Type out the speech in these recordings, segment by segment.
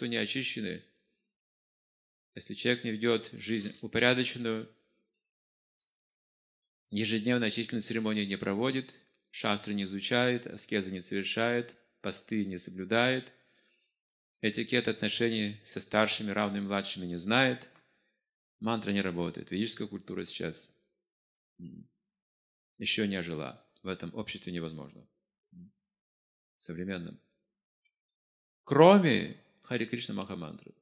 кто не очищены. Если человек не ведет жизнь упорядоченную, ежедневно очистительные церемонии не проводит, шастры не изучает, аскезы не совершает, посты не соблюдает, этикет отношений со старшими, равными, младшими не знает, мантра не работает. Ведическая культура сейчас еще не ожила. В этом обществе невозможно. Современном. Кроме Хари Кришна Махамантры.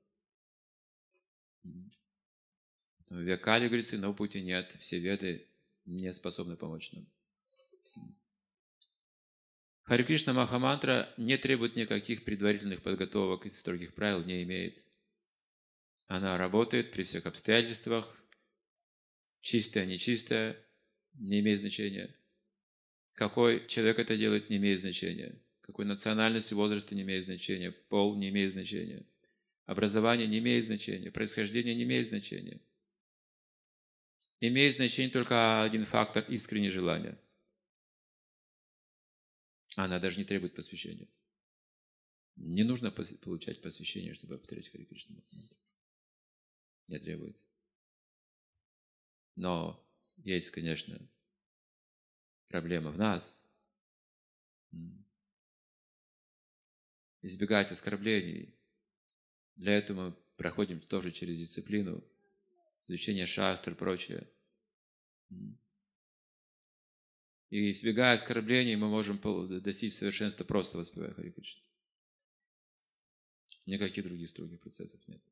В Векале говорится, но пути нет, все веды не способны помочь нам. Хари Кришна Махамантра не требует никаких предварительных подготовок и строгих правил, не имеет. Она работает при всех обстоятельствах, чистая, нечистая, не имеет значения. Какой человек это делает, не имеет значения. Какой национальности, возраста не имеет значения. Пол не имеет значения. Образование не имеет значения. Происхождение не имеет значения. Имеет значение только один фактор – искреннее желание. Она даже не требует посвящения. Не нужно получать посвящение, чтобы повторять Хари Кришна Не требуется. Но есть, конечно, проблема в нас. Избегать оскорблений. Для этого мы проходим тоже через дисциплину, изучение шастр и прочее. И избегая оскорблений, мы можем достичь совершенства просто воспевая Хари Кришна. Никаких других строгих процессов нет.